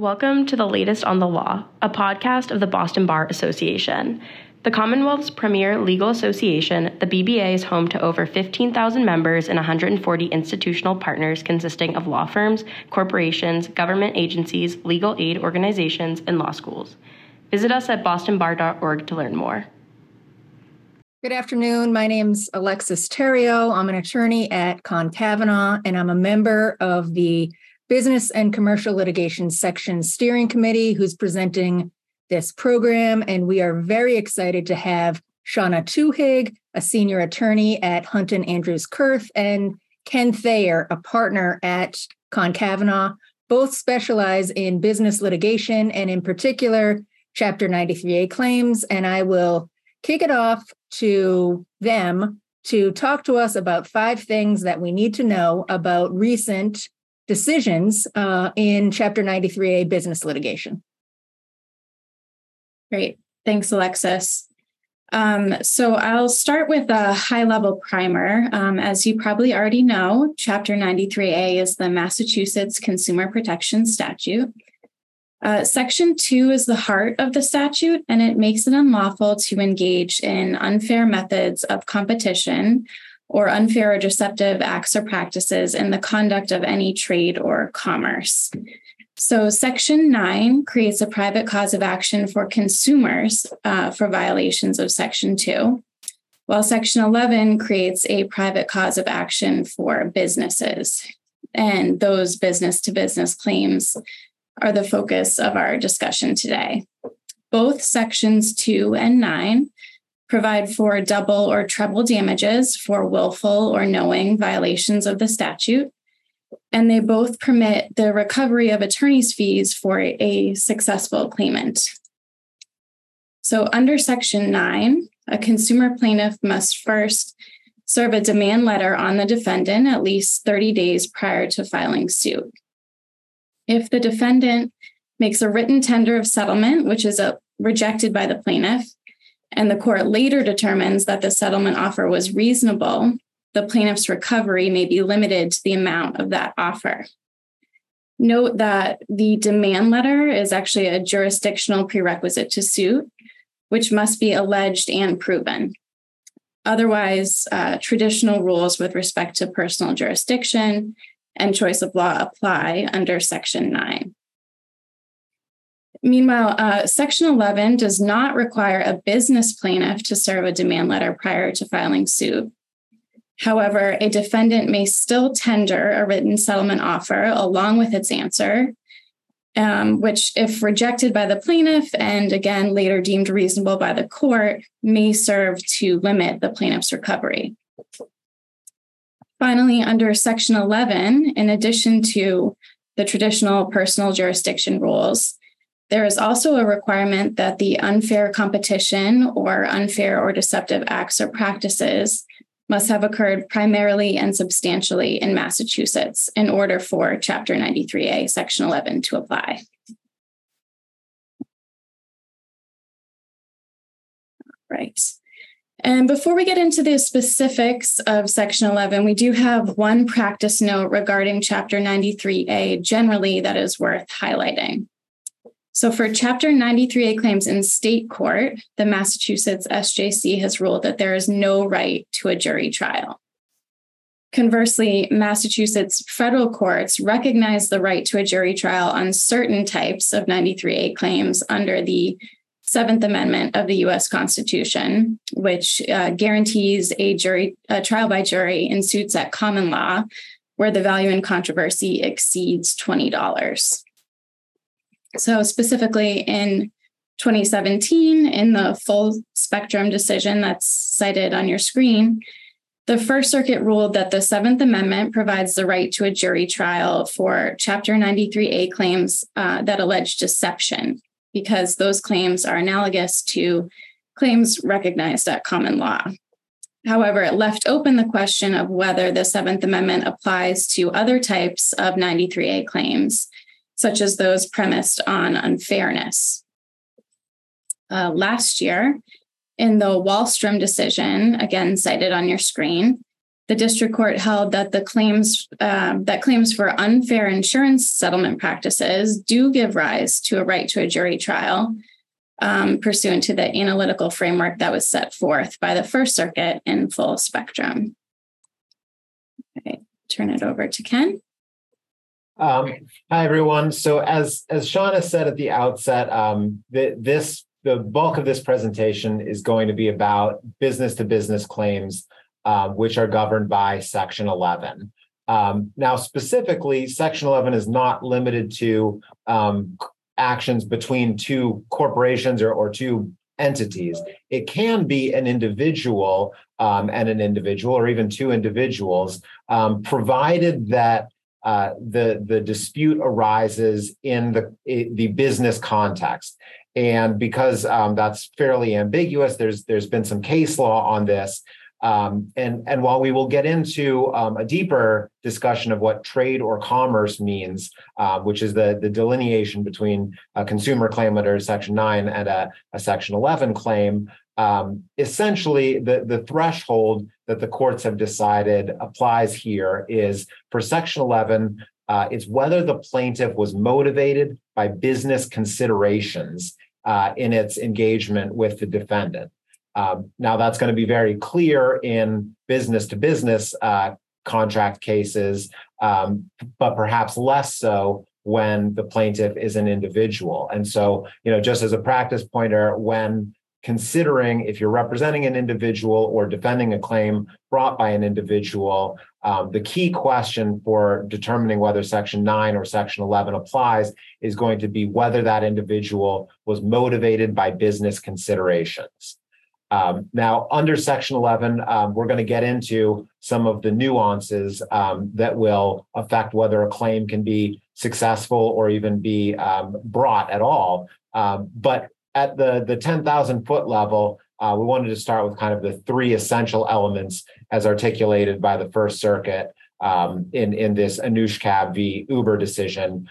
Welcome to the latest on the law, a podcast of the Boston Bar Association. The Commonwealth's premier legal association, the BBA is home to over 15,000 members and 140 institutional partners consisting of law firms, corporations, government agencies, legal aid organizations, and law schools. Visit us at bostonbar.org to learn more. Good afternoon. My name's Alexis Terrio. I'm an attorney at Conn-Kavanaugh, and I'm a member of the Business and Commercial Litigation Section Steering Committee, who's presenting this program. And we are very excited to have Shauna Tuhig, a senior attorney at Hunton Andrews Kurth, and Ken Thayer, a partner at Conn-Kavanaugh. Both specialize in business litigation and, in particular, Chapter 93A claims. And I will kick it off to them to talk to us about five things that we need to know about recent decisions uh, in Chapter 93A business litigation. Great. Thanks, Alexis. Um, so I'll start with a high level primer. Um, as you probably already know, Chapter 93A is the Massachusetts Consumer Protection Statute. Uh, Section 2 is the heart of the statute, and it makes it unlawful to engage in unfair methods of competition or unfair or deceptive acts or practices in the conduct of any trade or commerce. So, Section 9 creates a private cause of action for consumers uh, for violations of Section 2, while Section 11 creates a private cause of action for businesses. And those business to business claims are the focus of our discussion today. Both Sections 2 and 9 provide for double or treble damages for willful or knowing violations of the statute. And they both permit the recovery of attorney's fees for a successful claimant. So, under Section 9, a consumer plaintiff must first serve a demand letter on the defendant at least 30 days prior to filing suit. If the defendant makes a written tender of settlement, which is a, rejected by the plaintiff, and the court later determines that the settlement offer was reasonable, the plaintiff's recovery may be limited to the amount of that offer. Note that the demand letter is actually a jurisdictional prerequisite to suit, which must be alleged and proven. Otherwise, uh, traditional rules with respect to personal jurisdiction and choice of law apply under Section 9. Meanwhile, uh, Section 11 does not require a business plaintiff to serve a demand letter prior to filing suit. However, a defendant may still tender a written settlement offer along with its answer, um, which, if rejected by the plaintiff and again later deemed reasonable by the court, may serve to limit the plaintiff's recovery. Finally, under Section 11, in addition to the traditional personal jurisdiction rules, there is also a requirement that the unfair competition or unfair or deceptive acts or practices must have occurred primarily and substantially in Massachusetts in order for Chapter 93A, Section 11 to apply. Right. And before we get into the specifics of Section 11, we do have one practice note regarding Chapter 93A generally that is worth highlighting. So, for Chapter 93A claims in state court, the Massachusetts SJC has ruled that there is no right to a jury trial. Conversely, Massachusetts federal courts recognize the right to a jury trial on certain types of 93A claims under the Seventh Amendment of the US Constitution, which uh, guarantees a jury a trial by jury in suits at common law where the value in controversy exceeds $20. So, specifically in 2017, in the full spectrum decision that's cited on your screen, the First Circuit ruled that the Seventh Amendment provides the right to a jury trial for Chapter 93A claims uh, that allege deception, because those claims are analogous to claims recognized at common law. However, it left open the question of whether the Seventh Amendment applies to other types of 93A claims, such as those premised on unfairness. Uh, last year, in the Wahlstrom decision, again cited on your screen, the district court held that the claims um, that claims for unfair insurance settlement practices do give rise to a right to a jury trial um, pursuant to the analytical framework that was set forth by the First Circuit in full spectrum. Okay, turn it over to Ken. Um, hi everyone. So as as Shauna said at the outset, um, the, this the bulk of this presentation is going to be about business to business claims, um, which are governed by Section 11. Um, now, specifically, Section 11 is not limited to um, actions between two corporations or, or two entities. It can be an individual um, and an individual, or even two individuals, um, provided that uh, the the dispute arises in the the business context. And because um, that's fairly ambiguous, there's there's been some case law on this. Um, and, and while we will get into um, a deeper discussion of what trade or commerce means, uh, which is the, the delineation between a consumer claim under Section 9 and a, a Section 11 claim, um, essentially the, the threshold that the courts have decided applies here is for Section 11, uh, it's whether the plaintiff was motivated by business considerations uh, in its engagement with the defendant. Um, now, that's going to be very clear in business to business uh, contract cases, um, but perhaps less so when the plaintiff is an individual. And so, you know, just as a practice pointer, when considering if you're representing an individual or defending a claim brought by an individual, um, the key question for determining whether Section 9 or Section 11 applies is going to be whether that individual was motivated by business considerations. Um, now, under Section 11, um, we're going to get into some of the nuances um, that will affect whether a claim can be successful or even be um, brought at all. Um, but at the, the 10,000 foot level, uh, we wanted to start with kind of the three essential elements as articulated by the First Circuit um, in, in this Anoushkab v. Uber decision,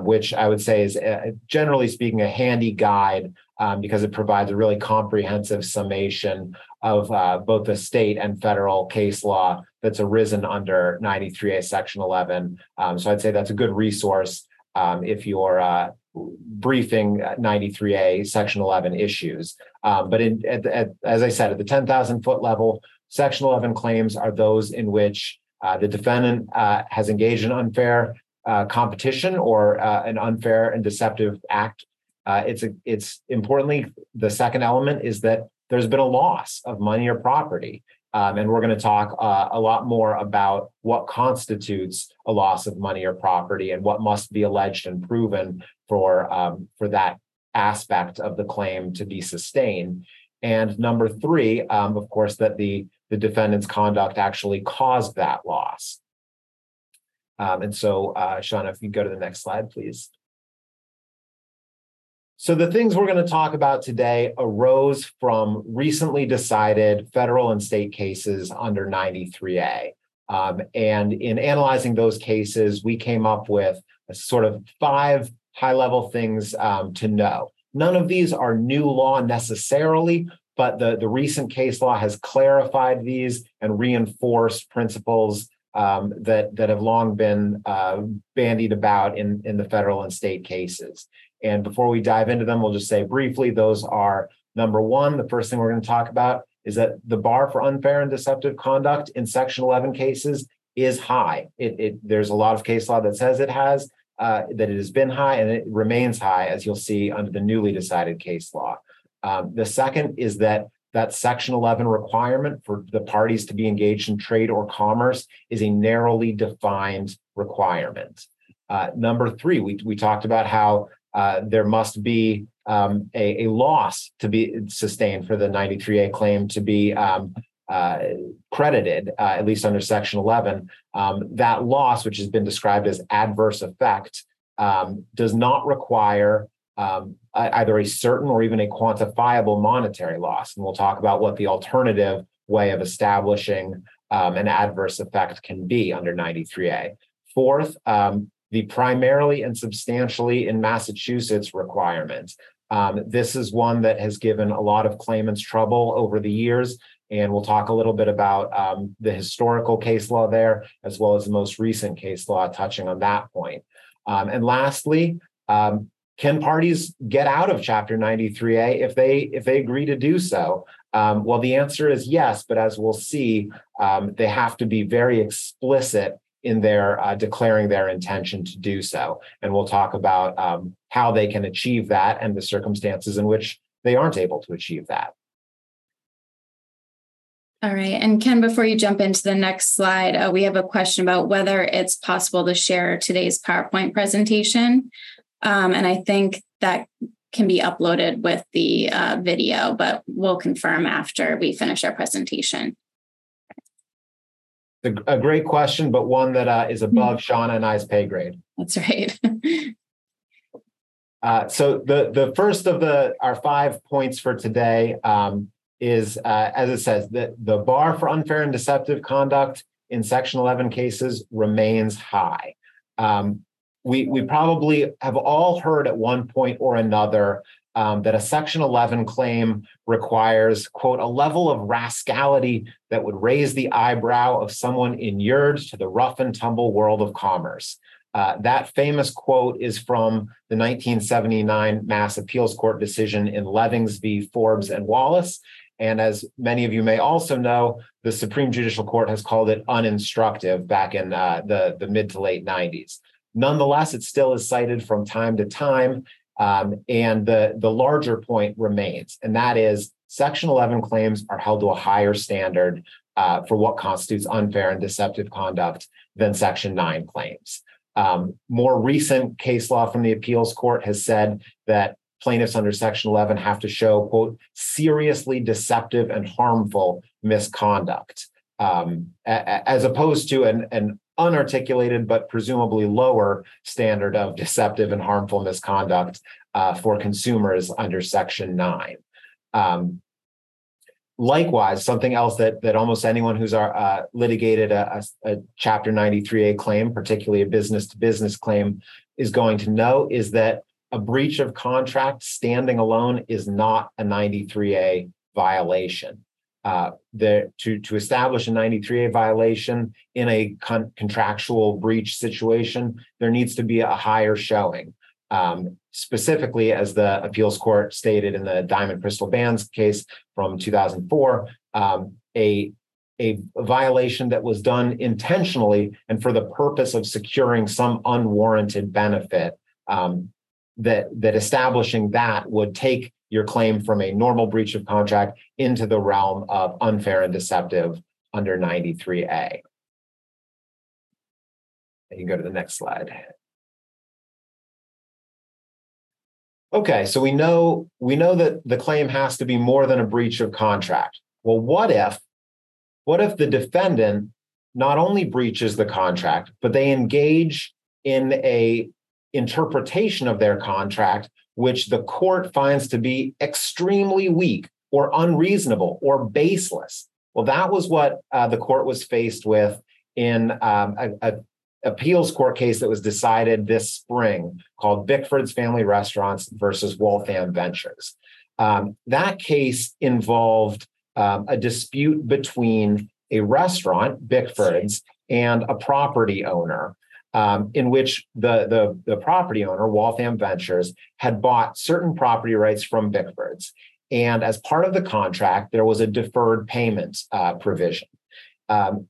which I would say is, uh, generally speaking, a handy guide um, because it provides a really comprehensive summation of uh, both the state and federal case law that's arisen under 93A Section 11. Um, so I'd say that's a good resource um, if you're uh, briefing 93A Section 11 issues. Um, but in, at, at, as I said, at the 10,000 foot level, Section 11 claims are those in which uh, the defendant uh, has engaged in unfair uh, competition or uh, an unfair and deceptive act uh, it's a, it's importantly the second element is that there's been a loss of money or property, um, and we're going to talk uh, a lot more about what constitutes a loss of money or property and what must be alleged and proven for um, for that aspect of the claim to be sustained. And number three, um, of course, that the the defendant's conduct actually caused that loss. Um, and so, uh, Shauna, if you go to the next slide, please. So, the things we're going to talk about today arose from recently decided federal and state cases under 93A. Um, and in analyzing those cases, we came up with sort of five high level things um, to know. None of these are new law necessarily, but the, the recent case law has clarified these and reinforced principles um, that, that have long been uh, bandied about in, in the federal and state cases. And before we dive into them, we'll just say briefly those are number one, the first thing we're going to talk about is that the bar for unfair and deceptive conduct in Section 11 cases is high. It, it there's a lot of case law that says it has uh, that it has been high and it remains high, as you'll see under the newly decided case law. Um, the second is that that Section 11 requirement for the parties to be engaged in trade or commerce is a narrowly defined requirement. Uh, number three, we, we talked about how uh, there must be um, a, a, loss to be sustained for the 93A claim to be um, uh, credited, uh, at least under Section 11. Um, that loss, which has been described as adverse effect, um, does not require um, either a certain or even a quantifiable monetary loss. And we'll talk about what the alternative way of establishing um, an adverse effect can be under 93A. Fourth, um, the primarily and substantially in Massachusetts requirement. Um, this is one that has given a lot of claimants trouble over the years And we'll talk a little bit about um, the historical case law there, as well as the most recent case law touching on that point. Um, and lastly, um, can parties get out of Chapter 93A if they if they agree to do so? Um, well, the answer is yes, but as we'll see, um, they have to be very explicit in their uh, declaring their intention to do so. And we'll talk about um, how they can achieve that and the circumstances in which they aren't able to achieve that. All right. And Ken, before you jump into the next slide, uh, we have a question about whether it's possible to share today's PowerPoint presentation. Um, and I think that can be uploaded with the uh, video, but we'll confirm after we finish our presentation. A, great question, but one that uh, is above Shauna and I's pay grade. That's right. uh, so the the first of the our five points for today um, is, uh, as it says, that the bar for unfair and deceptive conduct in Section 11 cases remains high. Um, we we probably have all heard at one point or another um, that a Section 11 claim requires, quote, a level of rascality that would raise the eyebrow of someone inured to the rough and tumble world of commerce. Uh, that famous quote is from the 1979 Mass Appeals Court decision in Levings v. Forbes and Wallace. And as many of you may also know, the Supreme Judicial Court has called it uninstructive back in uh, the, the mid to late 90s. Nonetheless, it still is cited from time to time. Um, and the, the larger point remains, and that is Section 11 claims are held to a higher standard uh, for what constitutes unfair and deceptive conduct than Section 9 claims. Um, more recent case law from the appeals court has said that plaintiffs under Section 11 have to show, quote, seriously deceptive and harmful misconduct, um, a- as opposed to an, an unarticulated but presumably lower standard of deceptive and harmful misconduct uh, for consumers under Section 9. Um, likewise, something else that, that almost anyone who's uh, litigated a, a, a Chapter 93A claim, particularly a business to business claim, is going to know is that a breach of contract standing alone is not a 93A violation uh, the, to, to establish a 93A violation in a con- contractual breach situation, there needs to be a higher showing. Um, specifically, as the appeals court stated in the Diamond Crystal Brands case from 2004, um, a, a violation that was done intentionally and for the purpose of securing some unwarranted benefit um, that that establishing that would take your claim from a normal breach of contract into the realm of unfair and deceptive under 93A. You can go to the next slide. Okay, so we know we know that the claim has to be more than a breach of contract. Well, what if what if the defendant not only breaches the contract, but they engage in a interpretation of their contract which the court finds to be extremely weak or unreasonable or baseless. Well, that was what uh, the court was faced with in um, a, a, appeals court case that was decided this spring called Bickford's Family Restaurants versus Waltham Ventures. Um, that case involved um, a dispute between a restaurant, Bickford's, and a property owner um, in which the, the, the property owner, Waltham Ventures, had bought certain property rights from Bickford's. And as part of the contract, there was a deferred payment uh, provision. Um,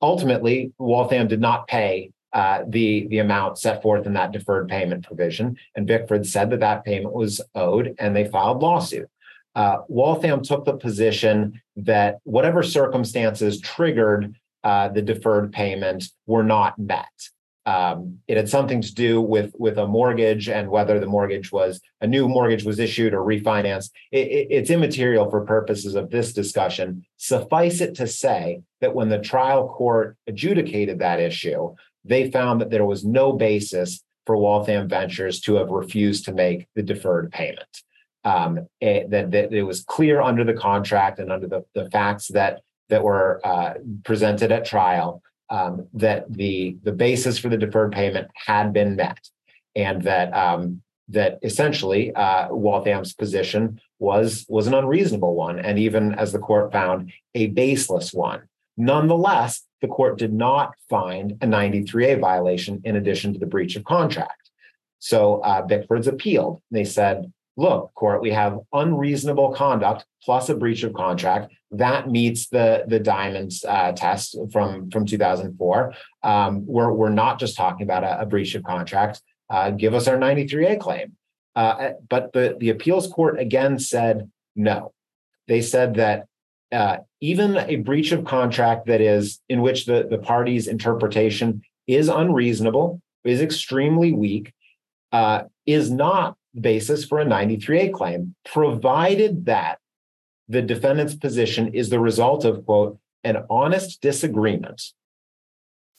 ultimately, Waltham did not pay uh, the, the amount set forth in that deferred payment provision. And Bickford said that that payment was owed and they filed lawsuit. Uh, Waltham took the position that whatever circumstances triggered uh, the deferred payment were not met. Um, it had something to do with with a mortgage and whether the mortgage was a new mortgage was issued or refinanced. It, it, it's immaterial for purposes of this discussion. Suffice it to say that when the trial court adjudicated that issue, they found that there was no basis for Waltham Ventures to have refused to make the deferred payment. Um, it, that, that it was clear under the contract and under the, the facts that that were uh, presented at trial um, that the the basis for the deferred payment had been met, and that um, that essentially uh, Waltham's position was was an unreasonable one, and even as the court found, a baseless one. Nonetheless, the court did not find a 93A violation in addition to the breach of contract. So uh, Bickford's appealed. They said, look, court, we have unreasonable conduct plus a breach of contract. That meets the, the Diamonds uh, test from, from 2004. Um, we're, we're not just talking about a, a breach of contract. Uh, give us our 93A claim. Uh, but the, the appeals court again said no. They said that uh, even a breach of contract that is in which the, the party's interpretation is unreasonable, is extremely weak, uh, is not basis for a 93A claim, provided that the defendant's position is the result of, quote, an honest disagreement.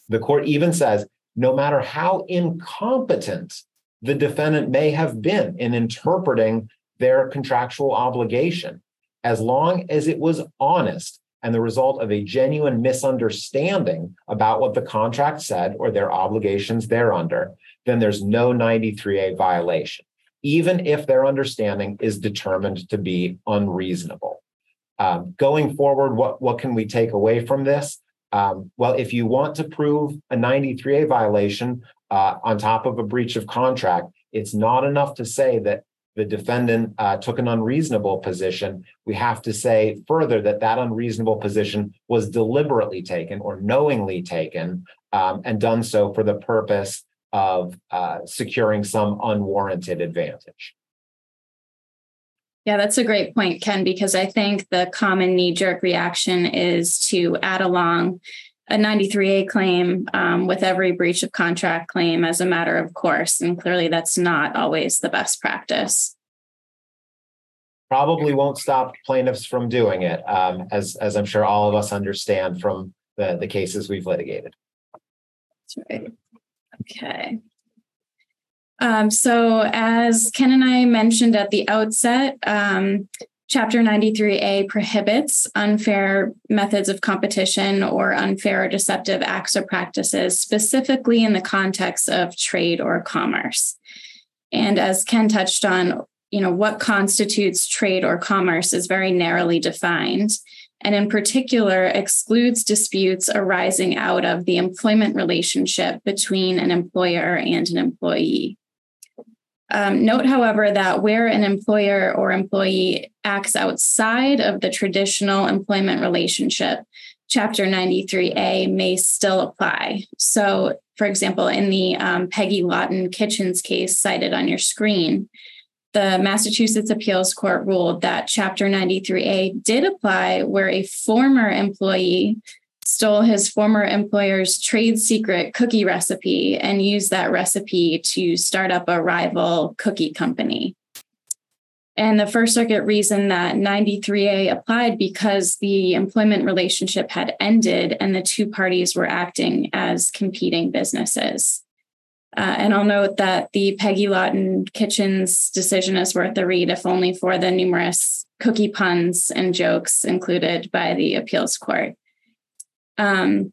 The court even says no matter how incompetent the defendant may have been in interpreting their contractual obligation, as long as it was honest and the result of a genuine misunderstanding about what the contract said or their obligations thereunder, then there's no 93A violation, even if their understanding is determined to be unreasonable. Um, going forward, what, what can we take away from this? Um, well, if you want to prove a 93A violation uh, on top of a breach of contract, it's not enough to say that the defendant uh, took an unreasonable position, we have to say further that that unreasonable position was deliberately taken or knowingly taken um, and done so for the purpose of uh, securing some unwarranted advantage. Yeah, that's a great point, Ken, because I think the common knee jerk reaction is to add along a 93A claim um, with every breach of contract claim as a matter of course. And clearly, that's not always the best practice. Probably won't stop plaintiffs from doing it, um, as, as I'm sure all of us understand from the, the cases we've litigated. That's right. Okay. Um, so, as Ken and I mentioned at the outset, um, Chapter 93A prohibits unfair methods of competition or unfair or deceptive acts or practices, specifically in the context of trade or commerce. And as Ken touched on, you know, what constitutes trade or commerce is very narrowly defined, and in particular excludes disputes arising out of the employment relationship between an employer and an employee. Um, note, however, that where an employer or employee acts outside of the traditional employment relationship, Chapter 93A may still apply. So, for example, in the um, Peggy Lawton Kitchens case cited on your screen, the Massachusetts Appeals Court ruled that Chapter 93A did apply where a former employee stole his former employer's trade secret cookie recipe and used that recipe to start up a rival cookie company. And the First Circuit reasoned that 93A applied because the employment relationship had ended and the two parties were acting as competing businesses. Uh, and I'll note that the Peggy Lawton Kitchens decision is worth a read, if only for the numerous cookie puns and jokes included by the appeals court. Um,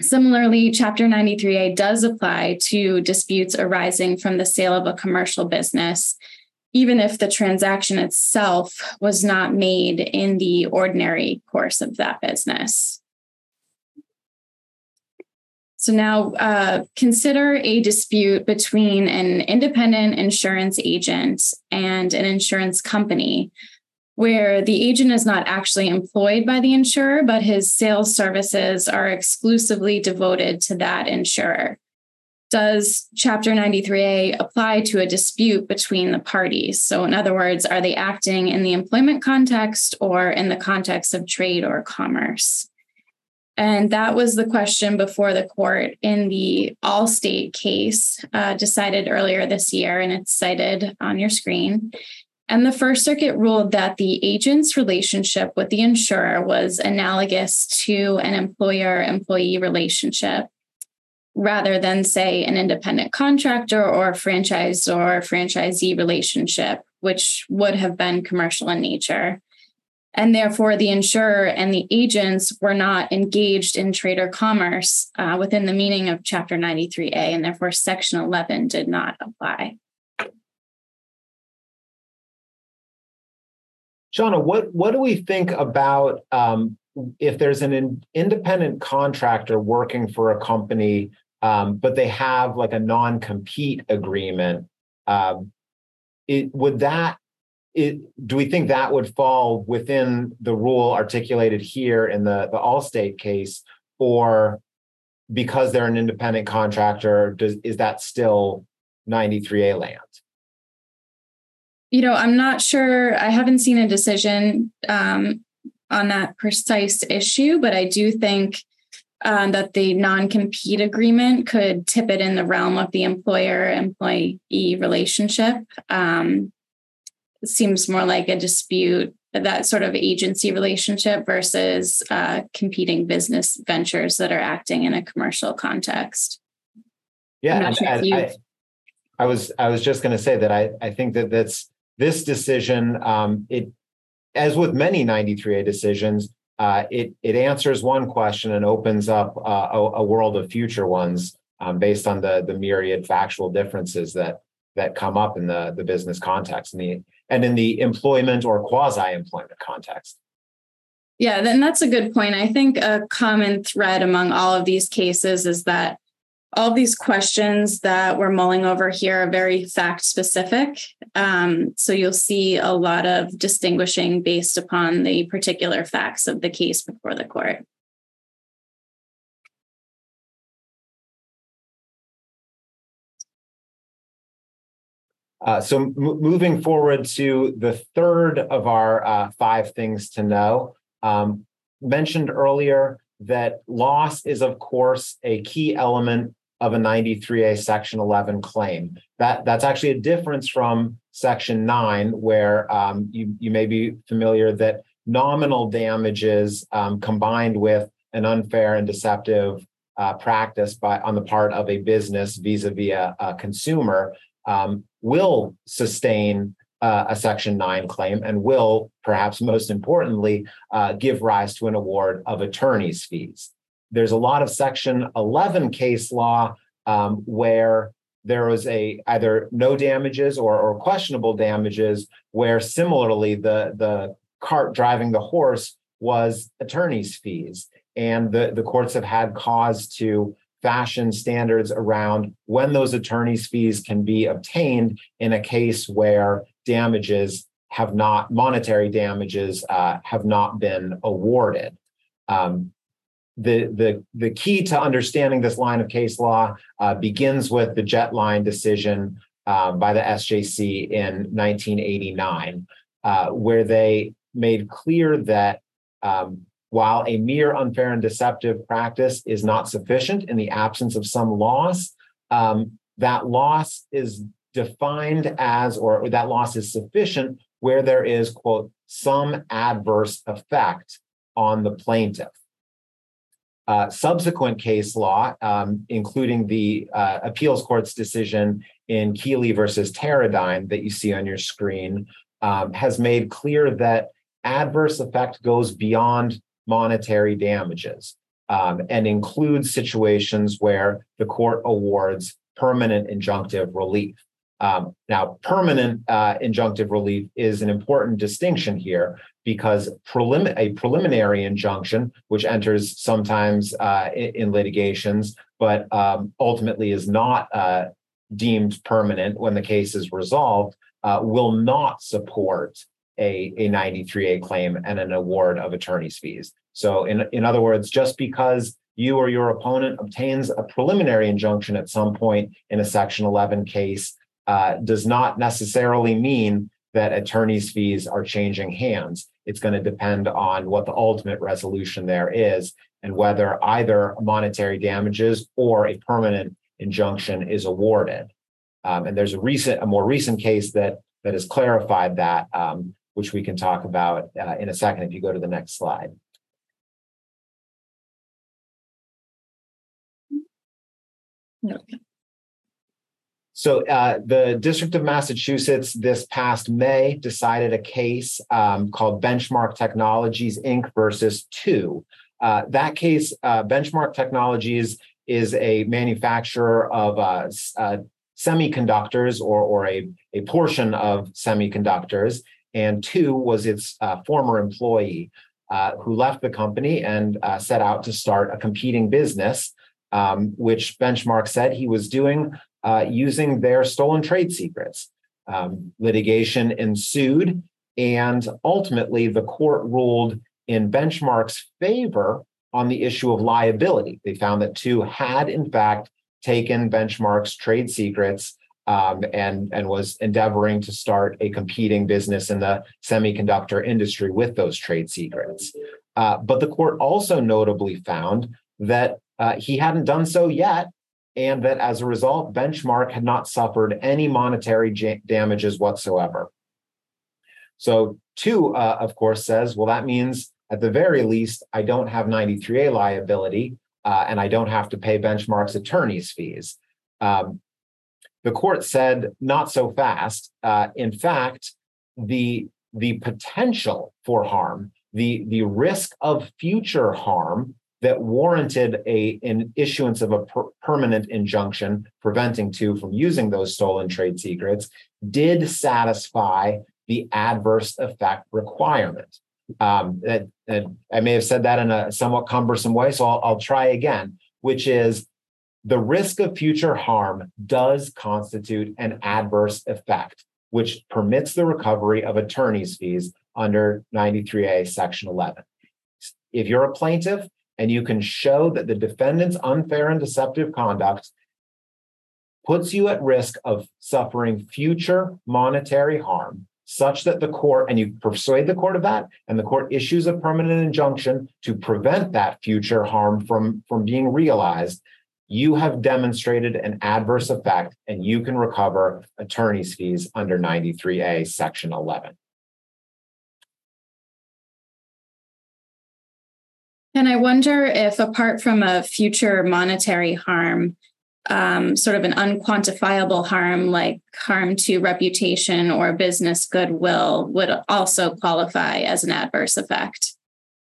similarly, Chapter 93A does apply to disputes arising from the sale of a commercial business, even if the transaction itself was not made in the ordinary course of that business. So now uh, consider a dispute between an independent insurance agent and an insurance company where the agent is not actually employed by the insurer, but his sales services are exclusively devoted to that insurer. Does Chapter 93A apply to a dispute between the parties? So, in other words, are they acting in the employment context or in the context of trade or commerce? And that was the question before the court in the Allstate case uh, decided earlier this year, and it's cited on your screen. And the First Circuit ruled that the agent's relationship with the insurer was analogous to an employer employee relationship rather than, say, an independent contractor or franchise or franchisee relationship, which would have been commercial in nature. And therefore, the insurer and the agents were not engaged in trade or commerce uh, within the meaning of Chapter 93A, and therefore, Section 11 did not apply. Shauna, what, what do we think about um, if there's an in, independent contractor working for a company, um, but they have like a non compete agreement? Um, it, would that it, do we think that would fall within the rule articulated here in the the Allstate case, or because they're an independent contractor, does is that still 93A land? You know, I'm not sure. I haven't seen a decision um, on that precise issue, but I do think um, that the non compete agreement could tip it in the realm of the employer employee relationship. Um, seems more like a dispute, that sort of agency relationship versus uh, competing business ventures that are acting in a commercial context. Yeah, sure I, I, I, was I was just going to say that I I think that that's this decision. Um, it as with many 93A decisions, uh, it it answers one question and opens up uh, a, a, world of future ones um, based on the the myriad factual differences that that come up in the the business context and the and in the employment or quasi employment context. Yeah, then that's a good point. I think a common thread among all of these cases is that all these questions that we're mulling over here are very fact specific. Um, so you'll see a lot of distinguishing based upon the particular facts of the case before the court. Uh, so m- moving forward to the third of our uh, five things to know, um, mentioned earlier that loss is, of course, a key element of a 93A Section 11 claim. That that's actually a difference from Section 9, where um, you you may be familiar that nominal damages um, combined with an unfair and deceptive uh, practice by on the part of a business vis-a-vis a, a consumer um, will sustain uh, a Section 9 claim and will, perhaps most importantly, uh, give rise to an award of attorney's fees. There's a lot of Section 11 case law um, where there was a either no damages or, or questionable damages, where similarly the the cart driving the horse was attorney's fees, and the the courts have had cause to fashion standards around when those attorney's fees can be obtained in a case where damages have not monetary damages uh, have not been awarded. Um, the, the, the key to understanding this line of case law uh, begins with the Jetline decision um, by the SJC in 1989, uh, where they made clear that um, while a mere unfair and deceptive practice is not sufficient in the absence of some loss, um, that loss is defined as, or that loss is sufficient where there is, quote, some adverse effect on the plaintiff. Uh, subsequent case law, um, including the uh, appeals court's decision in Keeley versus Teradyne that you see on your screen, um, has made clear that adverse effect goes beyond monetary damages um, and includes situations where the court awards permanent injunctive relief. Um, now, permanent uh, injunctive relief is an important distinction here because prelim- a preliminary injunction, which enters sometimes uh, in, in, litigations, but um, ultimately is not uh, deemed permanent when the case is resolved, uh, will not support a, a 93A claim and an award of attorney's fees. So, in, in other words, just because you or your opponent obtains a preliminary injunction at some point in a Section 11 case uh, does not necessarily mean that attorney's fees are changing hands. It's going to depend on what the ultimate resolution there is and whether either monetary damages or a permanent injunction is awarded. Um, and there's a recent, a more recent case that that has clarified that, um, which we can talk about uh, in a second if you go to the next slide. Okay. So uh, the District of Massachusetts this past May decided a case um, called Benchmark Technologies Inc. versus Two. Uh, that case, uh, Benchmark Technologies is a manufacturer of uh, uh, semiconductors or, or a, a portion of semiconductors. And two was its uh, former employee uh, who left the company and uh, set out to start a competing business, um, which Benchmark said he was doing uh, using their stolen trade secrets. Um, litigation ensued, and ultimately the court ruled in Benchmark's favor on the issue of liability. They found that two had, in fact, taken Benchmark's trade secrets um, and, and was endeavoring to start a competing business in the semiconductor industry with those trade secrets. Uh, but the court also notably found that uh, he hadn't done so yet, and that as a result, Benchmark had not suffered any monetary damages whatsoever. So, two, uh, of course, says, well, that means at the very least, I don't have 93A liability uh, and I don't have to pay Benchmark's attorney's fees. Um, the court said not so fast. Uh, in fact, the the potential for harm, the the risk of future harm that warranted a an issuance of a per- permanent injunction preventing two from using those stolen trade secrets did satisfy the adverse effect requirement. Um, that, that I may have said that in a somewhat cumbersome way, so I'll, I'll try again, which is the risk of future harm does constitute an adverse effect, which permits the recovery of attorney's fees under 93A, Section 11. If you're a plaintiff and you can show that the defendant's unfair and deceptive conduct puts you at risk of suffering future monetary harm, such that the court, and you persuade the court of that, and the court issues a permanent injunction to prevent that future harm from, from being realized, you have demonstrated an adverse effect and you can recover attorney's fees under 93A, Section 11. And I wonder if, apart from a future monetary harm, um, sort of an unquantifiable harm like harm to reputation or business goodwill would also qualify as an adverse effect.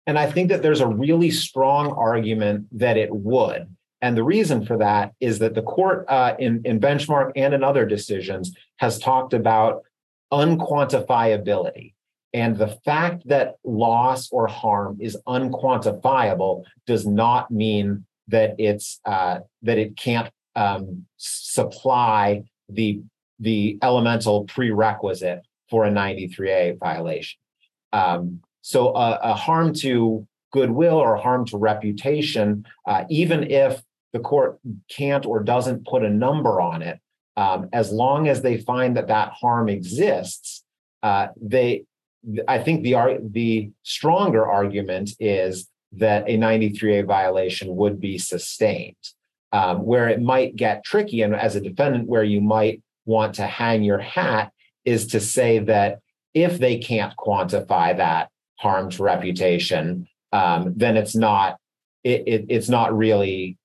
And I think that there's a really strong argument that it would. And the reason for that is that the court uh, in, in benchmark and in other decisions has talked about unquantifiability. And the fact that loss or harm is unquantifiable does not mean that it's uh, that it can't um, supply the the elemental prerequisite for a 93A violation. Um, so a, a harm to goodwill or harm to reputation, uh, even if the court can't or doesn't put a number on it, um, as long as they find that that harm exists, uh, they, I think the the stronger argument is that a 93A violation would be sustained. Um, where it might get tricky, and as a defendant, where you might want to hang your hat is to say that if they can't quantify that harm to reputation, um, then it's not it, it, it's not really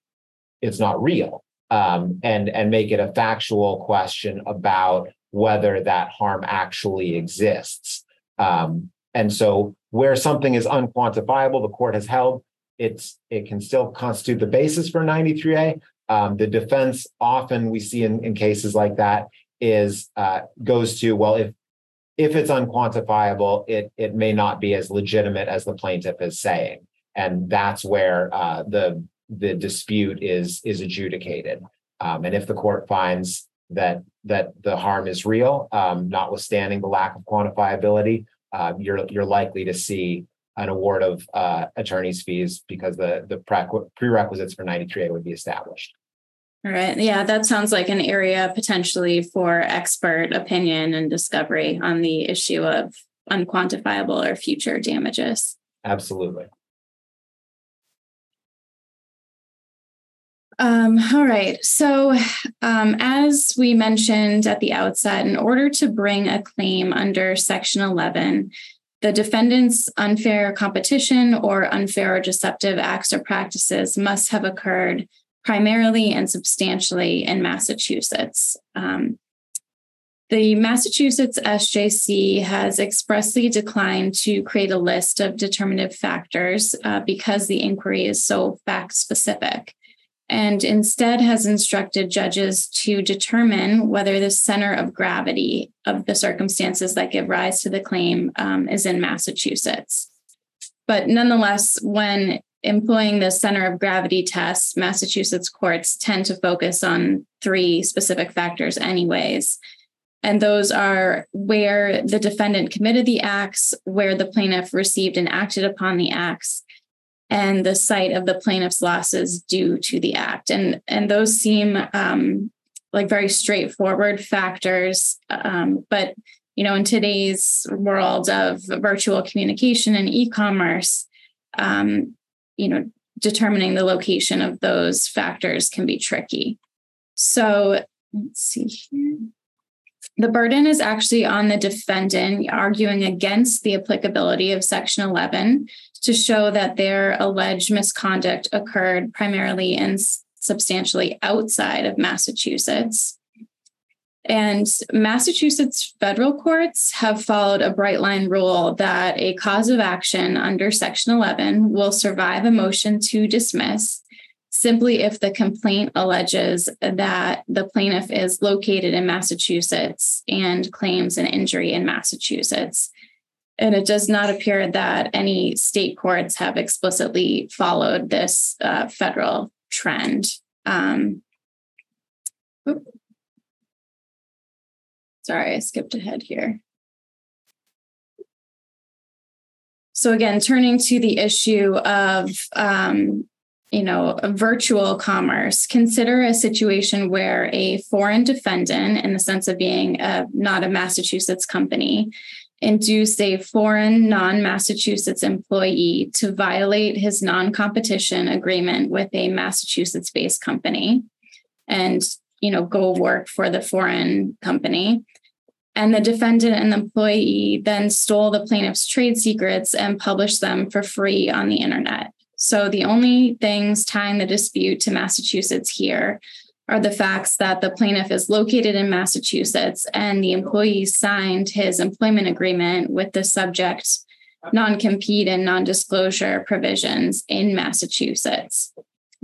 it's not real um, and and make it a factual question about whether that harm actually exists. Um, and so where something is unquantifiable the court has held it's it can still constitute the basis for 93a um, the defense often we see in, in cases like that is uh, goes to well if if it's unquantifiable it it may not be as legitimate as the plaintiff is saying. And that's where uh, the the dispute is is adjudicated. Um, and if the court finds that that the harm is real, um, notwithstanding the lack of quantifiability, uh, you're you're likely to see an award of uh, attorney's fees because the the prerequisites for 93A would be established. All right. Yeah, that sounds like an area potentially for expert opinion and discovery on the issue of unquantifiable or future damages. Absolutely. Um, all right. So, um, as we mentioned at the outset, in order to bring a claim under Section 11, the defendant's unfair competition or unfair or deceptive acts or practices must have occurred primarily and substantially in Massachusetts. Um, the Massachusetts SJC has expressly declined to create a list of determinative factors uh, because the inquiry is so fact specific. And instead has instructed judges to determine whether the center of gravity of the circumstances that give rise to the claim um, is in Massachusetts. But nonetheless, when employing the center of gravity test, Massachusetts courts tend to focus on three specific factors, anyways. And those are where the defendant committed the acts, where the plaintiff received and acted upon the acts, and the site of the plaintiff's losses due to the act. And, and those seem um, like very straightforward factors. Um, but, you know, in today's world of virtual communication and e commerce, um, you know, determining the location of those factors can be tricky. So let's see here. The burden is actually on the defendant arguing against the applicability of Section 11 to show that their alleged misconduct occurred primarily and substantially outside of Massachusetts. And Massachusetts federal courts have followed a bright line rule that a cause of action under Section 11 will survive a motion to dismiss simply if the complaint alleges that the plaintiff is located in Massachusetts and claims an injury in Massachusetts. And it does not appear that any state courts have explicitly followed this uh, federal trend. Um, sorry, I skipped ahead here. So again, turning to the issue of um, you know, virtual commerce, consider a situation where a foreign defendant, in the sense of being a, not a Massachusetts company, induced a foreign non Massachusetts employee to violate his non competition agreement with a Massachusetts based company and, you know, go work for the foreign company. And the defendant and the employee then stole the plaintiff's trade secrets and published them for free on the internet. So the only things tying the dispute to Massachusetts here are the facts that the plaintiff is located in Massachusetts and the employee signed his employment agreement with the subject non compete and non disclosure provisions in Massachusetts.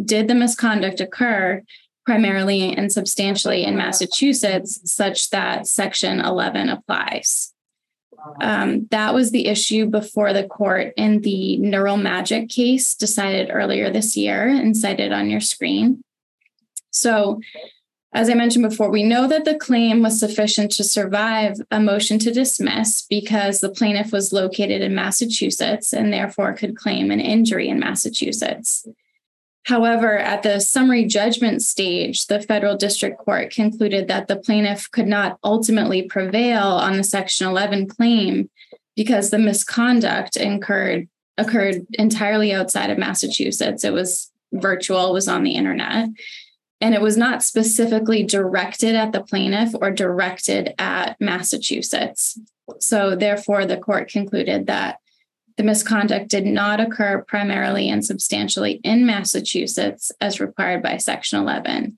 Did the misconduct occur primarily and substantially in Massachusetts such that Section 11 applies? Um, that was the issue before the court in the Neural Magic case decided earlier this year and cited on your screen. So, as I mentioned before, we know that the claim was sufficient to survive a motion to dismiss because the plaintiff was located in Massachusetts and therefore could claim an injury in Massachusetts. However, at the summary judgment stage, the federal district court concluded that the plaintiff could not ultimately prevail on the Section 11 claim because the misconduct incurred occurred entirely outside of Massachusetts. It was virtual, was on the internet, and it was not specifically directed at the plaintiff or directed at Massachusetts. So, therefore, the court concluded that the misconduct did not occur primarily and substantially in Massachusetts as required by Section 11.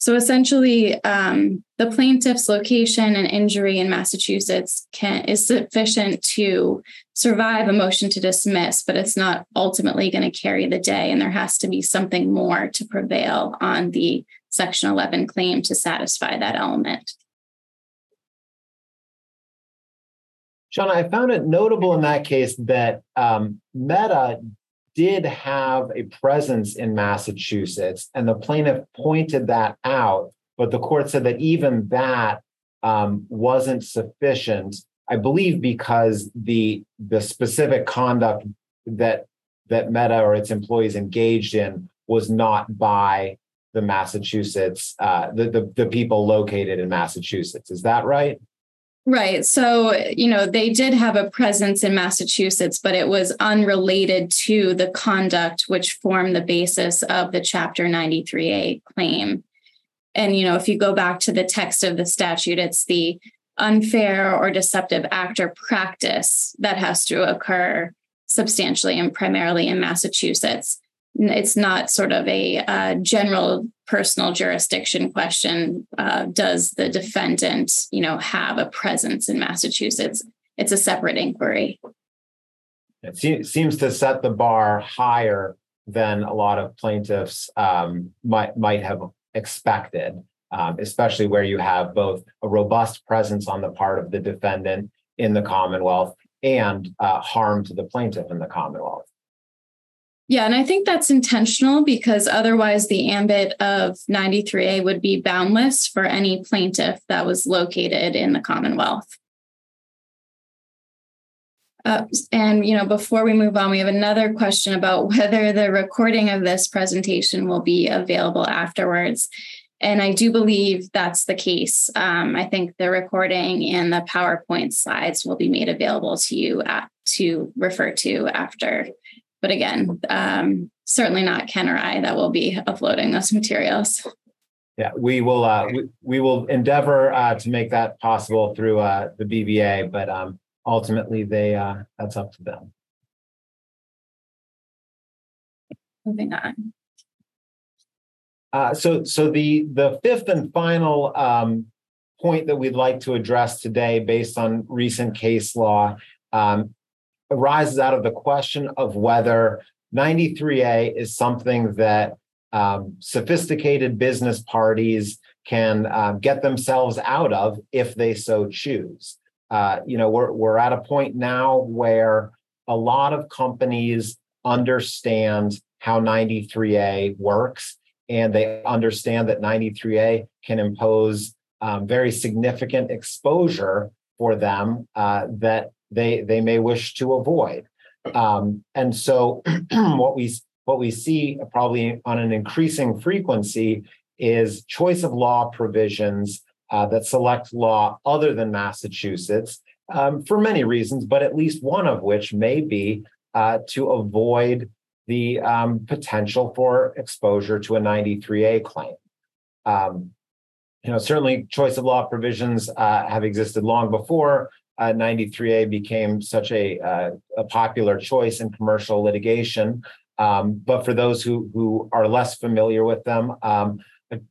So essentially, um, the plaintiff's location and injury in Massachusetts can, is sufficient to survive a motion to dismiss, but it's not ultimately going to carry the day. And there has to be something more to prevail on the Section 11 claim to satisfy that element. Sean, I found it notable in that case that um, Meta did have a presence in Massachusetts, and the plaintiff pointed that out, but the court said that even that um, wasn't sufficient. I believe because the the specific conduct that that Meta or its employees engaged in was not by the Massachusetts, uh, the, the the people located in Massachusetts. Is that right? Right. So, you know, they did have a presence in Massachusetts, but it was unrelated to the conduct which formed the basis of the Chapter 93A claim. And, you know, if you go back to the text of the statute, it's the unfair or deceptive act or practice that has to occur substantially and primarily in Massachusetts it's not sort of a uh, general personal jurisdiction question. Uh, does the defendant, you know, have a presence in Massachusetts? It's a separate inquiry. It seems to set the bar higher than a lot of plaintiffs um, might might have expected, um, especially where you have both a robust presence on the part of the defendant in the Commonwealth and uh, harm to the plaintiff in the Commonwealth. Yeah, and I think that's intentional because otherwise the ambit of 93A would be boundless for any plaintiff that was located in the Commonwealth. Uh, and you know, before we move on, we have another question about whether the recording of this presentation will be available afterwards. And I do believe that's the case. Um, I think the recording and the PowerPoint slides will be made available to you at, to refer to after but again, um, certainly not Ken or I that will be uploading those materials. Yeah, we will. Uh, we, we will endeavor uh, to make that possible through uh, the BBA, but um, ultimately, they uh, that's up to them. Moving on. Uh, so, so the the fifth and final um, point that we'd like to address today, based on recent case law, um, arises out of the question of whether 93A is something that um, sophisticated business parties can um, get themselves out of if they so choose. Uh, you know, we're we're at a point now where a lot of companies understand how 93A works, and they understand that 93A can impose um, very significant exposure for them uh, that they they may wish to avoid. Um, and so what we what we see probably on an increasing frequency is choice of law provisions uh, that select law other than Massachusetts um, for many reasons, but at least one of which may be uh, to avoid the um, potential for exposure to a 93A claim. Um, you know, certainly choice of law provisions uh, have existed long before uh, 93A became such a, uh, a popular choice in commercial litigation. Um, but for those who, who are less familiar with them, um,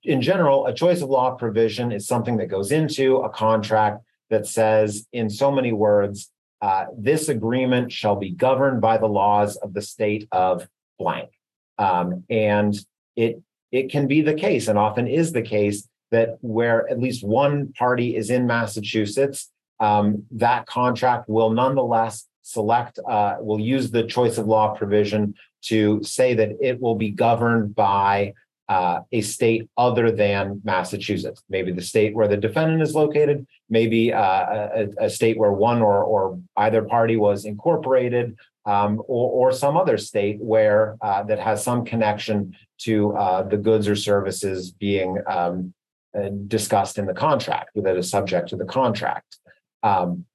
in general, a choice of law provision is something that goes into a contract that says, in so many words, uh, this agreement shall be governed by the laws of the state of blank. Um, and it it can be the case, and often is the case, that where at least one party is in Massachusetts um, that contract will nonetheless select, uh, will use the choice of law provision to say that it will be governed by uh, a state other than Massachusetts, maybe the state where the defendant is located, maybe uh, a, a, state where one or, or either party was incorporated, um, or, or, some other state where uh, that has some connection to uh, the goods or services being um, uh, discussed in the contract, that is subject to the contract. Um,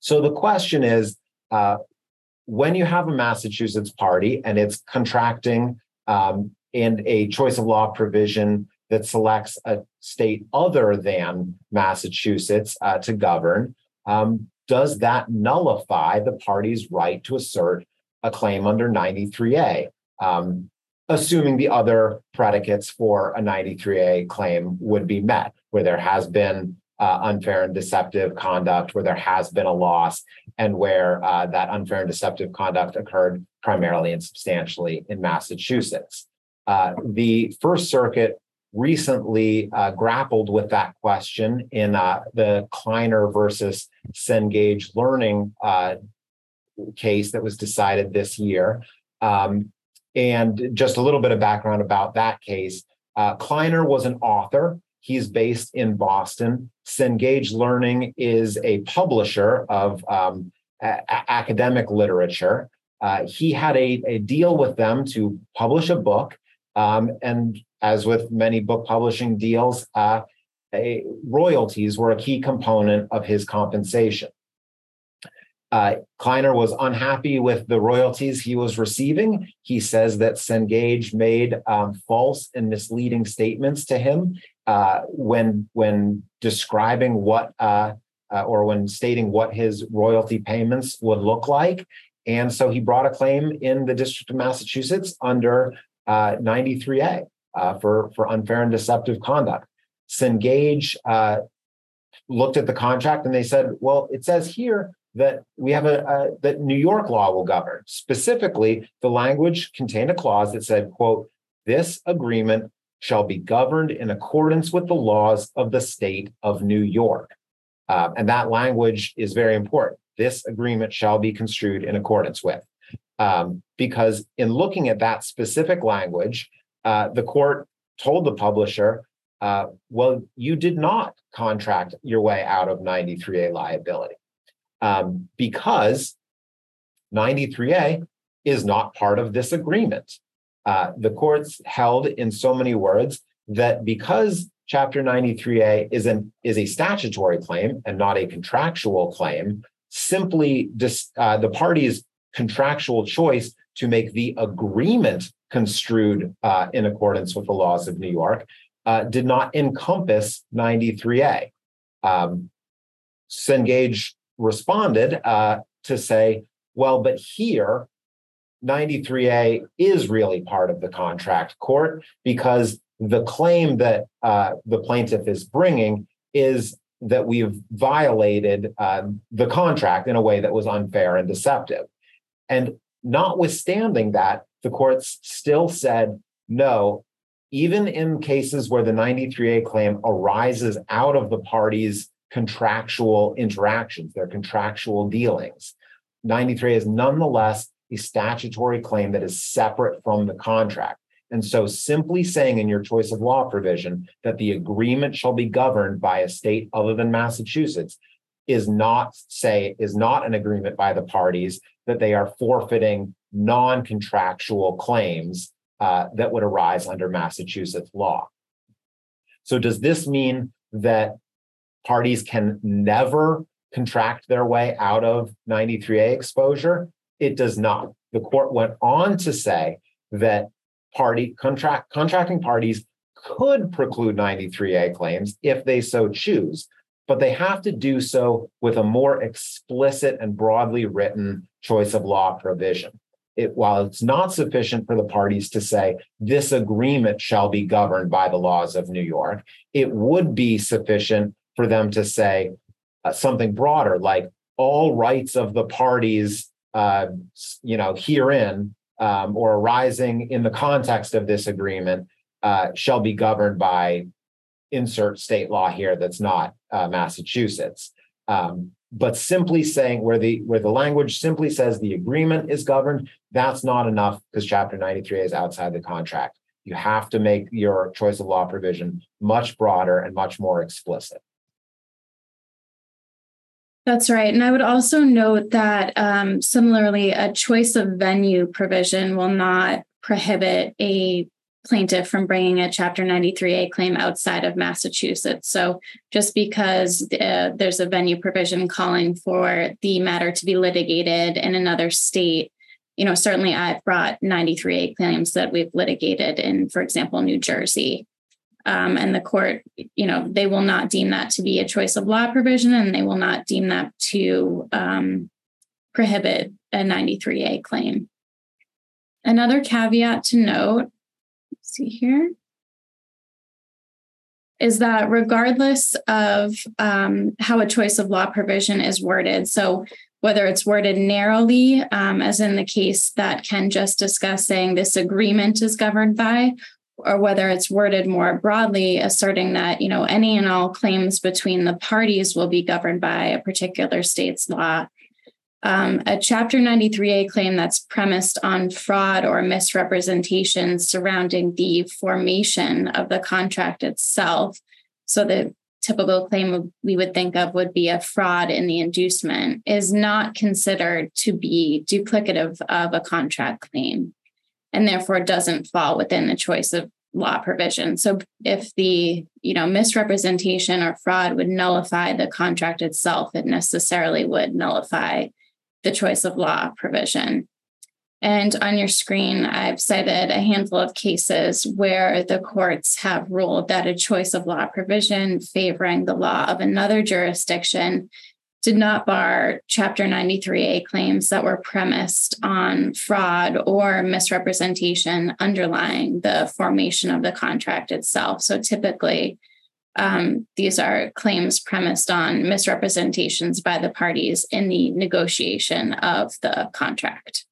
so the question is uh, when you have a Massachusetts party and it's contracting um, and a choice of law provision that selects a state other than Massachusetts uh, to govern, um, does that nullify the party's right to assert a claim under 93A? Um, assuming the other predicates for a 93A claim would be met, where there has been uh, unfair and deceptive conduct where there has been a loss and where uh, that unfair and deceptive conduct occurred primarily and substantially in Massachusetts. Uh, the First Circuit recently uh, grappled with that question in uh, the Kleiner versus Cengage learning uh, case that was decided this year. Um, and just a little bit of background about that case. Kleiner was an author He's based in Boston. Cengage Learning is a publisher of um, a- academic literature. Uh, he had a, a, deal with them to publish a book. Um, and as with many book publishing deals, uh, a, royalties were a key component of his compensation. Uh, Kleiner was unhappy with the royalties he was receiving. He says that Cengage made um, false and misleading statements to him uh, when when describing what uh, uh, or when stating what his royalty payments would look like. And so he brought a claim in the District of Massachusetts under 93A uh, for, for unfair and deceptive conduct. Cengage uh, looked at the contract and they said, well, it says here that we have a, a, that New York law will govern. Specifically, the language contained a clause that said, "quote This agreement shall be governed in accordance with the laws of the state of New York," uh, and that language is very important. This agreement shall be construed in accordance with, um, because in looking at that specific language, uh, the court told the publisher, uh, "Well, you did not contract your way out of 93A liability." Um, because 93A is not part of this agreement. Uh, the courts held in so many words that because Chapter 93A is, an, is a statutory claim and not a contractual claim, simply dis, uh, the party's contractual choice to make the agreement construed uh, in accordance with the laws of New York uh, did not encompass 93A. Um, Cengage responded uh, to say, well, but here, 93A is really part of the contract court because the claim that uh, the plaintiff is bringing is that we've violated uh, the contract in a way that was unfair and deceptive. And notwithstanding that, the courts still said no, even in cases where the 93A claim arises out of the parties' contractual interactions, their contractual dealings. 93 is nonetheless a statutory claim that is separate from the contract. And so simply saying in your choice of law provision that the agreement shall be governed by a state other than Massachusetts is not say is not an agreement by the parties that they are forfeiting non-contractual claims uh, that would arise under Massachusetts law. So does this mean that parties can never contract their way out of 93A exposure. It does not. The court went on to say that party contract contracting parties could preclude 93A claims if they so choose, but they have to do so with a more explicit and broadly written choice of law provision. It, while it's not sufficient for the parties to say this agreement shall be governed by the laws of New York, it would be sufficient for them to say uh, something broader, like all rights of the parties, uh, you know, herein um, or arising in the context of this agreement uh, shall be governed by insert state law here that's not uh, Massachusetts. Um, but simply saying where the where the language simply says the agreement is governed, that's not enough because Chapter 93 is outside the contract. You have to make your choice of law provision much broader and much more explicit. That's right. And I would also note that um, similarly, a choice of venue provision will not prohibit a plaintiff from bringing a Chapter 93A claim outside of Massachusetts. So just because uh, there's a venue provision calling for the matter to be litigated in another state, you know, certainly I've brought 93A claims that we've litigated in, for example, New Jersey um, and the court, you know, they will not deem that to be a choice of law provision, and they will not deem that to um, prohibit a 93A claim. Another caveat to note, see here, is that regardless of um, how a choice of law provision is worded, so whether it's worded narrowly, um, as in the case that Ken just discussed, saying this agreement is governed by, or whether it's worded more broadly, asserting that you know any and all claims between the parties will be governed by a particular state's law. Um, a Chapter 93A claim that's premised on fraud or misrepresentation surrounding the formation of the contract itself. So, the typical claim we would think of would be a fraud in the inducement, is not considered to be duplicative of a contract claim and therefore doesn't fall within the choice of law provision. So if the, you know, misrepresentation or fraud would nullify the contract itself, it necessarily would nullify the choice of law provision. And on your screen, I've cited a handful of cases where the courts have ruled that a choice of law provision favoring the law of another jurisdiction did not bar Chapter 93A claims that were premised on fraud or misrepresentation underlying the formation of the contract itself. So typically, um, these are claims premised on misrepresentations by the parties in the negotiation of the contract.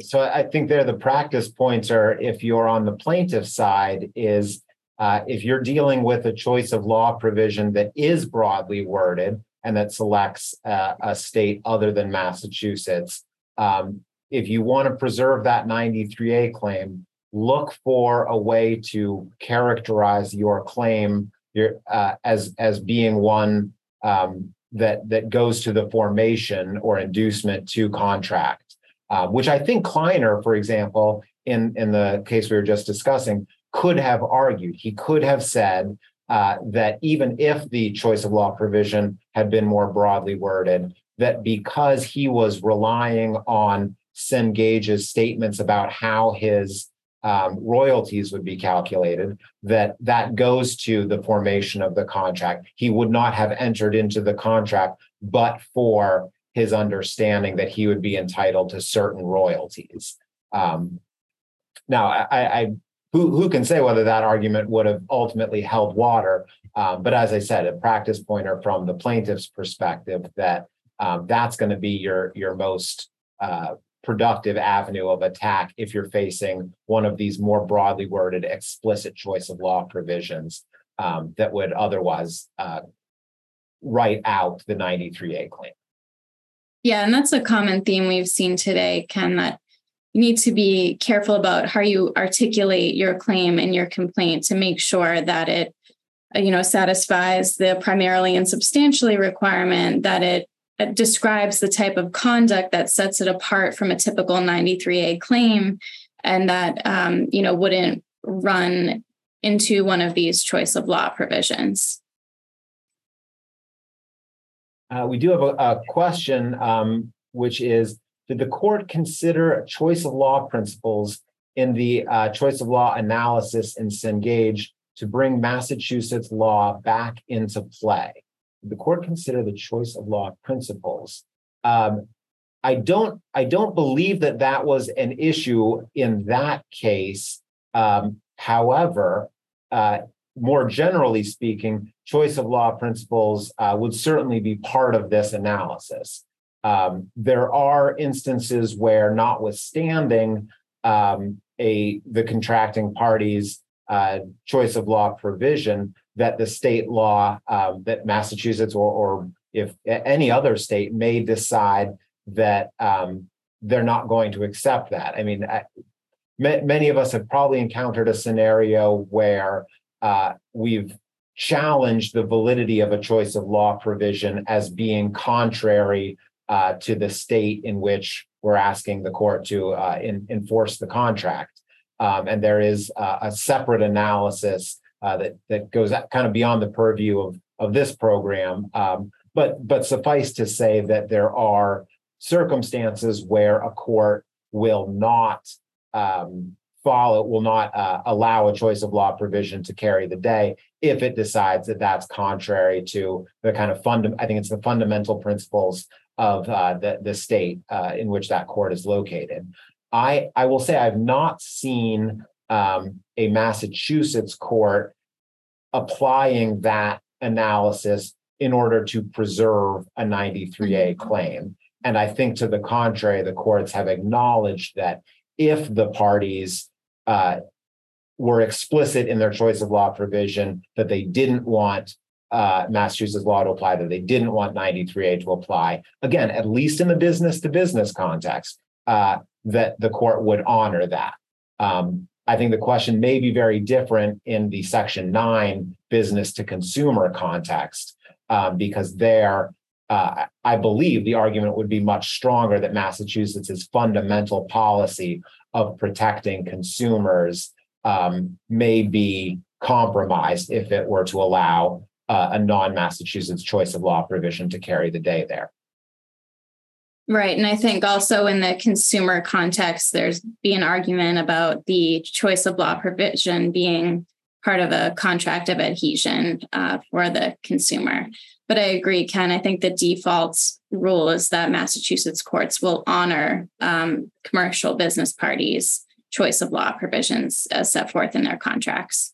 So I think there the practice points are if you're on the plaintiff side is uh, if you're dealing with a choice of law provision that is broadly worded and that selects a state other than Massachusetts, um, if you want to preserve that 93A claim, look for a way to characterize your claim your, uh, as as being one um, that that goes to the formation or inducement to contract, uh, which I think Kleiner, for example, in in the case we were just discussing, could have argued. He could have said uh, that even if the choice of law provision had been more broadly worded, that because he was relying on Cengage's statements about how his um, royalties would be calculated, that that goes to the formation of the contract. He would not have entered into the contract but for his understanding that he would be entitled to certain royalties. Um, now, I, I who, who can say whether that argument would have ultimately held water? Um, but as I said, a practice pointer from the plaintiff's perspective that um, that's going to be your your most uh, productive avenue of attack if you're facing one of these more broadly worded explicit choice of law provisions um, that would otherwise uh, write out the 93A claim. Yeah, and that's a common theme we've seen today, Ken, that you need to be careful about how you articulate your claim and your complaint to make sure that it you know satisfies the primarily and substantially requirement that it describes the type of conduct that sets it apart from a typical 93A claim and that um, you know wouldn't run into one of these choice of law provisions. Uh, we do have a, a question, um, which is Did the court consider choice of law principles in the uh, choice of law analysis in Cengage to bring Massachusetts law back into play? Did the court consider the choice of law principles. Um, I don't. I don't believe that that was an issue in that case. Um, however, uh, more generally speaking, choice of law principles uh, would certainly be part of this analysis. Um, there are instances where, notwithstanding um, a the contracting parties' uh, choice of law provision, that the state law um, that Massachusetts or, or if any other state may decide that um, they're not going to accept that. I mean, many of us have probably encountered a scenario where uh, we've challenged the validity of a choice of law provision as being contrary uh, to the state in which we're asking the court to uh, in, enforce the contract. Um, and there is a separate analysis uh, that that goes kind of beyond the purview of of this program. Um, but but suffice to say that there are circumstances where a court will not um, follow, will not uh, allow a choice of law provision to carry the day if it decides that that's contrary to the kind of fund. I think it's the fundamental principles of uh, the the state uh, in which that court is located. I I will say I've not seen um, a Massachusetts court applying that analysis in order to preserve a 93A mm-hmm. claim. And I think to the contrary, the courts have acknowledged that if the parties uh, were explicit in their choice of law provision that they didn't want uh, Massachusetts law to apply, that they didn't want 93A to apply, again, at least in the business to business context, uh, that the court would honor that. Um, I think the question may be very different in the Section 9 business to consumer context, um, because there, uh, I believe the argument would be much stronger that Massachusetts' fundamental policy of protecting consumers um, may be compromised if it were to allow uh, a non Massachusetts choice of law provision to carry the day there. Right. And I think also in the consumer context, there's be an argument about the choice of law provision being part of a contract of adhesion uh, for the consumer. But I agree, Ken. I think the default rule is that Massachusetts courts will honor um, commercial business parties' choice of law provisions as set forth in their contracts.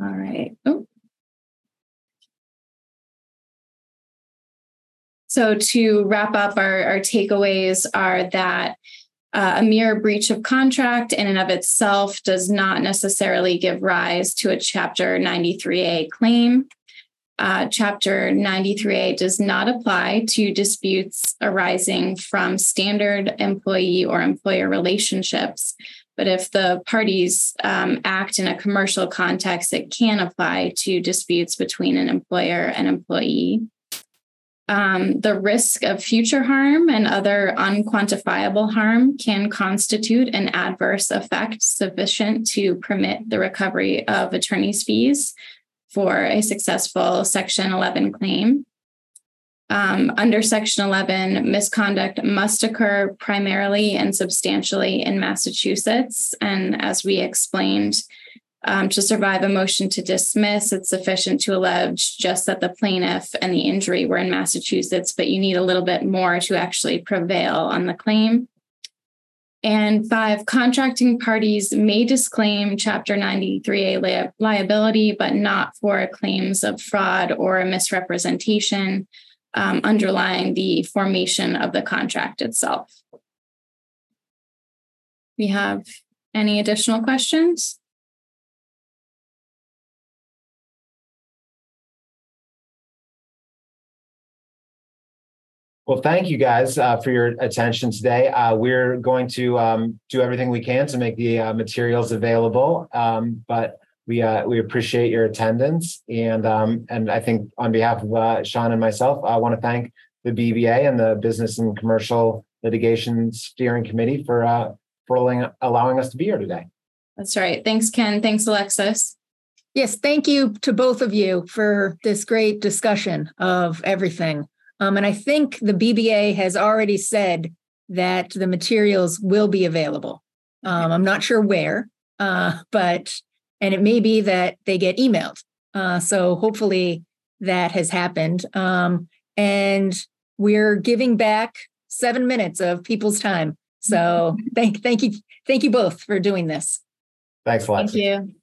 All right. Oh. So to wrap up, our, our takeaways are that uh, a mere breach of contract in and of itself does not necessarily give rise to a Chapter 93A claim. Uh, Chapter 93A does not apply to disputes arising from standard employee or employer relationships. But if the parties um, act in a commercial context, it can apply to disputes between an employer and employee. Um, the risk of future harm and other unquantifiable harm can constitute an adverse effect sufficient to permit the recovery of attorney's fees for a successful Section 11 claim. Um, under Section 11, misconduct must occur primarily and substantially in Massachusetts. And as we explained, um, to survive a motion to dismiss, it's sufficient to allege just that the plaintiff and the injury were in Massachusetts, but you need a little bit more to actually prevail on the claim. And five, contracting parties may disclaim Chapter 93A li- liability, but not for claims of fraud or misrepresentation um, underlying the formation of the contract itself. We have any additional questions? Well, thank you guys uh, for your attention today. Uh, we're going to um, do everything we can to make the uh, materials available, um, but we uh, we appreciate your attendance, and um, and I think on behalf of uh, Sean and myself, I want to thank the BBA and the Business and Commercial Litigation Steering Committee for uh, for allowing us to be here today. That's right. Thanks, Ken. Thanks, Alexis. Yes, thank you to both of you for this great discussion of everything. Um, and I think the BBA has already said that the materials will be available. Um, I'm not sure where, uh, but, and it may be that they get emailed. Uh, so hopefully that has happened. Um, and we're giving back seven minutes of people's time. So thank, thank you, thank you both for doing this. Thanks a lot. Thank you.